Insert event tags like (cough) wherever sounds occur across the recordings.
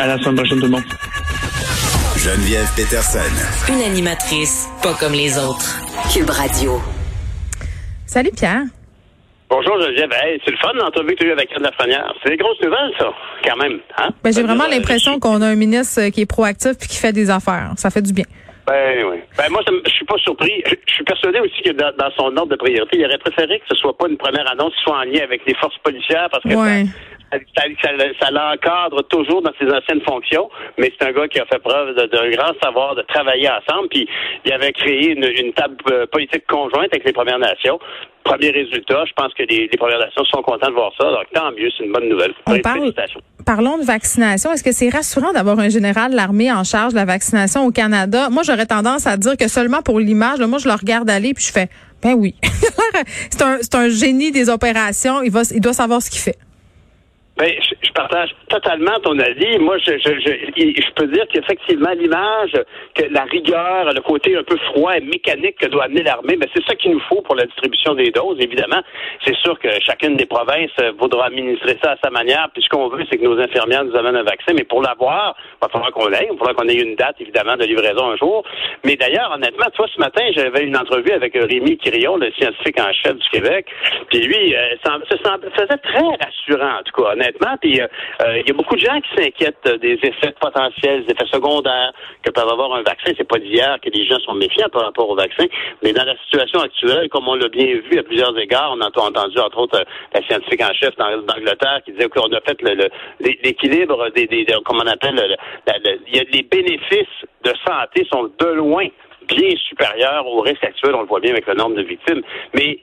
À la semaine prochaine, tout le monde. Geneviève Peterson. Une animatrice pas comme les autres. Cube Radio. Salut Pierre. Bonjour Geneviève. Hey, c'est le fun l'entrevue que tu as eu avec Anne Lafrenière. C'est des grosses nouvelles, ça, quand même. Hein? Ben, j'ai vraiment dire, l'impression euh, qu'on a un ministre euh, qui est proactif puis qui fait des affaires. Ça fait du bien. Ben oui. Ben moi, je suis pas surpris. Je je suis persuadé aussi que dans, dans son ordre de priorité, il aurait préféré que ce soit pas une première annonce qui soit en lien avec les forces policières parce que Ouais. ça, ça, ça- ça l'encadre toujours dans ses anciennes fonctions, mais c'est un gars qui a fait preuve d'un grand savoir de travailler ensemble. Puis il avait créé une, une table euh, politique conjointe avec les Premières Nations. Premier résultat, je pense que les, les Premières Nations sont contents de voir ça. Donc tant mieux, c'est une bonne nouvelle. On parle, parlons de vaccination. Est-ce que c'est rassurant d'avoir un général de l'armée en charge de la vaccination au Canada? Moi, j'aurais tendance à dire que seulement pour l'image, moi, je le regarde aller puis je fais, ben oui. (laughs) c'est un, c'est un génie des opérations. Il va, il doit savoir ce qu'il fait. Ben, je, partage totalement ton avis. Moi, je, je, je, peux dire qu'effectivement, l'image, que la rigueur, le côté un peu froid et mécanique que doit amener l'armée, ben, c'est ça qu'il nous faut pour la distribution des doses, évidemment. C'est sûr que chacune des provinces euh, voudra administrer ça à sa manière, puis ce qu'on veut, c'est que nos infirmières nous amènent un vaccin, mais pour l'avoir, il va falloir qu'on l'aille, il va falloir qu'on ait une date, évidemment, de livraison un jour. Mais d'ailleurs, honnêtement, tu vois, ce matin, j'avais une entrevue avec euh, Rémi Quirion, le scientifique en chef du Québec, puis lui, euh, ça se semble- faisait très rassurant, en tout cas, honnêtement. Puis euh, euh, il y a beaucoup de gens qui s'inquiètent euh, des effets potentiels, des effets secondaires que peuvent avoir un vaccin. C'est pas d'hier que les gens sont méfiants par rapport au vaccin, mais dans la situation actuelle, comme on l'a bien vu à plusieurs égards, on a entendu entre autres euh, la scientifique en chef d'Ang- d'Angleterre qui disait qu'on a fait l'équilibre des, des, des- comment on appelle, il y a les bénéfices de santé sont de loin bien supérieur au risque actuel, on le voit bien avec le nombre de victimes. Mais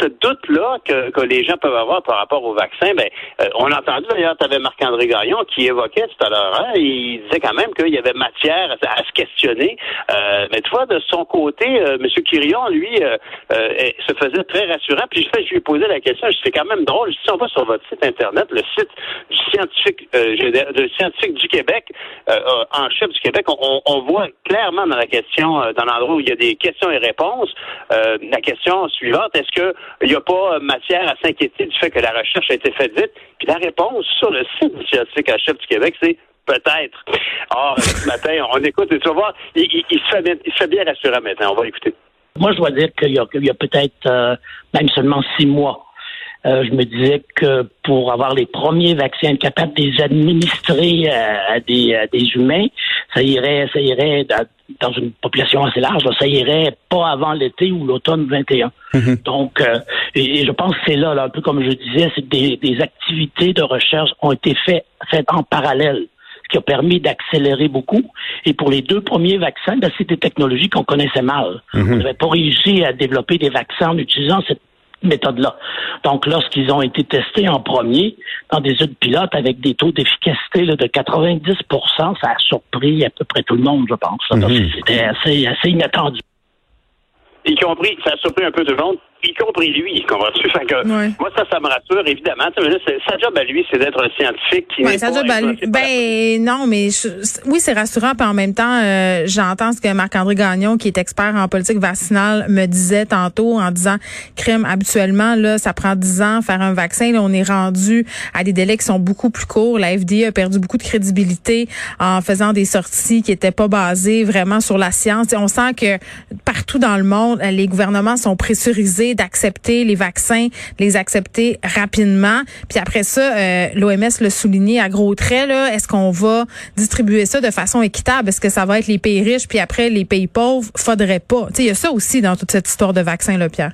ce doute-là que, que les gens peuvent avoir par rapport au vaccin, ben, euh, on a entendu d'ailleurs, tu avais Marc-André Gaillon qui évoquait tout à l'heure, hein, il disait quand même qu'il y avait matière à, se questionner. Euh, mais tu vois, de son côté, euh, M. Quirion, lui, euh, euh, se faisait très rassurant. Puis je, je lui ai posé la question, c'est quand même drôle, si on va sur votre site Internet, le site du scientifique, euh, géné- du scientifique du Québec, euh, euh, en chef du Québec, on- on voit clairement dans la question, euh, dans l'endroit où il y a des questions et réponses, euh, la question suivante, est-ce qu'il n'y a pas euh, matière à s'inquiéter du fait que la recherche a été faite vite? Puis la réponse sur le (laughs) site du scientifique du Québec, c'est peut-être. Or, ce matin, on écoute et tu vas voir, il, se fait bien, rassurant maintenant. On va écouter. Moi, je dois dire qu'il y a, peut-être même seulement six mois, je me disais que pour avoir les premiers vaccins, être capable de les administrer à, des, à des humains, ça irait, ça irait dans- une population assez large, là, ça irait pas avant l'été ou l'automne 21. Donc, euh, et, et je pense que c'est là, là, un peu comme je disais, c'est des, des activités de recherche ont été faites, faites en parallèle ce qui a permis d'accélérer beaucoup. Et pour les deux premiers vaccins, ben, c'est des technologies qu'on connaissait mal. On n'avait pas réussi à développer des vaccins en utilisant cette méthode-là. Donc, lorsqu'ils ont été testés en premier dans des études pilotes avec des taux d'efficacité là, de 90% ça a surpris à peu près tout le monde, je pense. que C'était assez, assez inattendu. y compris, ça a surpris un peu tout le monde, y compris lui, comprends-tu? (laughs) Fait que, Ouais. Moi, ça, ça me rassure, évidemment. Là, sa job à lui, c'est d'être un scientifique qui Ouais, n'est ça pas job à lui. Ben non, mais je- oui, c'est rassurant. Puis en même temps, euh, j'entends ce que Marc-André Gagnon, qui est expert en politique vaccinale, me disait tantôt en disant, crime, habituellement, là, ça prend 10 ans faire un vaccin. Là, on est rendu à des délais qui sont beaucoup plus courts. La FDA a perdu beaucoup de crédibilité en faisant des sorties qui étaient pas basées vraiment sur la science. Et on sent que partout dans le monde, les gouvernements sont pressurisés d'accepter les vaccins, de les accepter rapidement. Puis après ça, euh, l'OMS l'a souligné à gros traits. Là, est-ce qu'on va distribuer ça de façon équitable? Est-ce que ça va être les pays riches? Puis après les pays pauvres? Faudrait pas. Tu sais, il y a ça aussi dans toute cette histoire de vaccins, là, Pierre.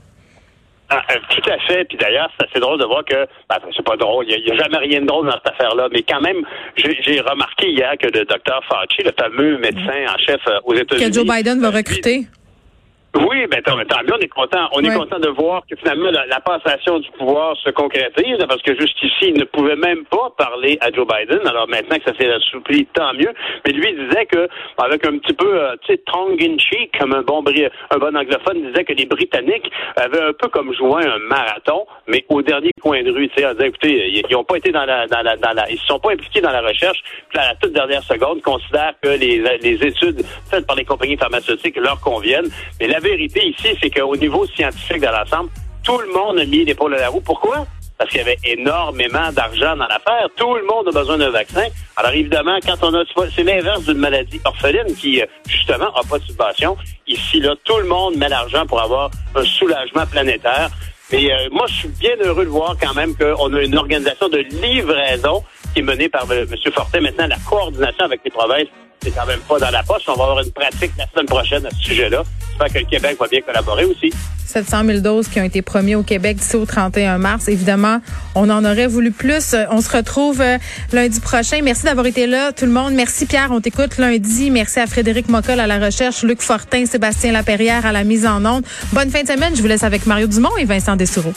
Ah, euh, tout à fait. Puis d'ailleurs, c'est assez drôle de voir que, ben, c'est pas drôle, il n'y a, jamais rien de drôle dans cette affaire-là. Mais quand même, j'ai remarqué hier que le docteur Fauci, le fameux médecin en chef euh, aux États-Unis, Que Joe Biden va recruter. Oui, ben tant, tant mieux, on est content. On est content de voir que finalement la, la passation du pouvoir se concrétise, parce que jusqu'ici, il ne pouvait même pas parler à Joe Biden. Alors maintenant que ça s'est assoupli, tant mieux. Mais lui disait que, avec un petit peu, euh, tu sais, tongue in cheek, comme un bon un bon anglophone, il disait que les Britanniques avaient un peu comme joué un marathon, mais au dernier coin de rue, tu sais, en disant, écoutez, ils, ils ont pas été dans la, dans la, dans la, ils se sont pas impliqués dans la recherche. Puis à la toute dernière seconde, considèrent que les, les études faites par les compagnies pharmaceutiques leur conviennent. Mais la vérité ici, c'est qu'au niveau scientifique de l'ensemble, tout le monde a mis l'épaule à la roue. Pourquoi? Parce qu'il y avait énormément d'argent dans l'affaire. Tout le monde a besoin d'un vaccin. Alors évidemment, quand on a, c'est l'inverse d'une maladie orpheline qui, euh, justement, n'a pas de subvention. Ici, là, tout le monde met l'argent pour avoir un soulagement planétaire. Mais euh, moi, je suis bien heureux de voir quand même qu'on a une organisation de livraison qui est menée par euh, M. Fortin. Maintenant, la coordination avec les provinces, c'est quand même pas dans la poche. On va avoir une pratique la semaine prochaine à ce sujet-là. J'espère que le Québec va bien collaborer aussi. 700 000 doses qui ont été promis au Québec d'ici au 31 mars. Évidemment, on en aurait voulu plus. Euh, On se retrouve euh, lundi prochain. Merci d'avoir été là, tout le monde. Merci Pierre, on t'écoute lundi. Merci à Frédéric Mocol à la recherche, Luc Fortin, Sébastien Laperrière à la mise en onde. Bonne fin de semaine. Je vous laisse avec Mario Dumont et Vincent Dessoureau.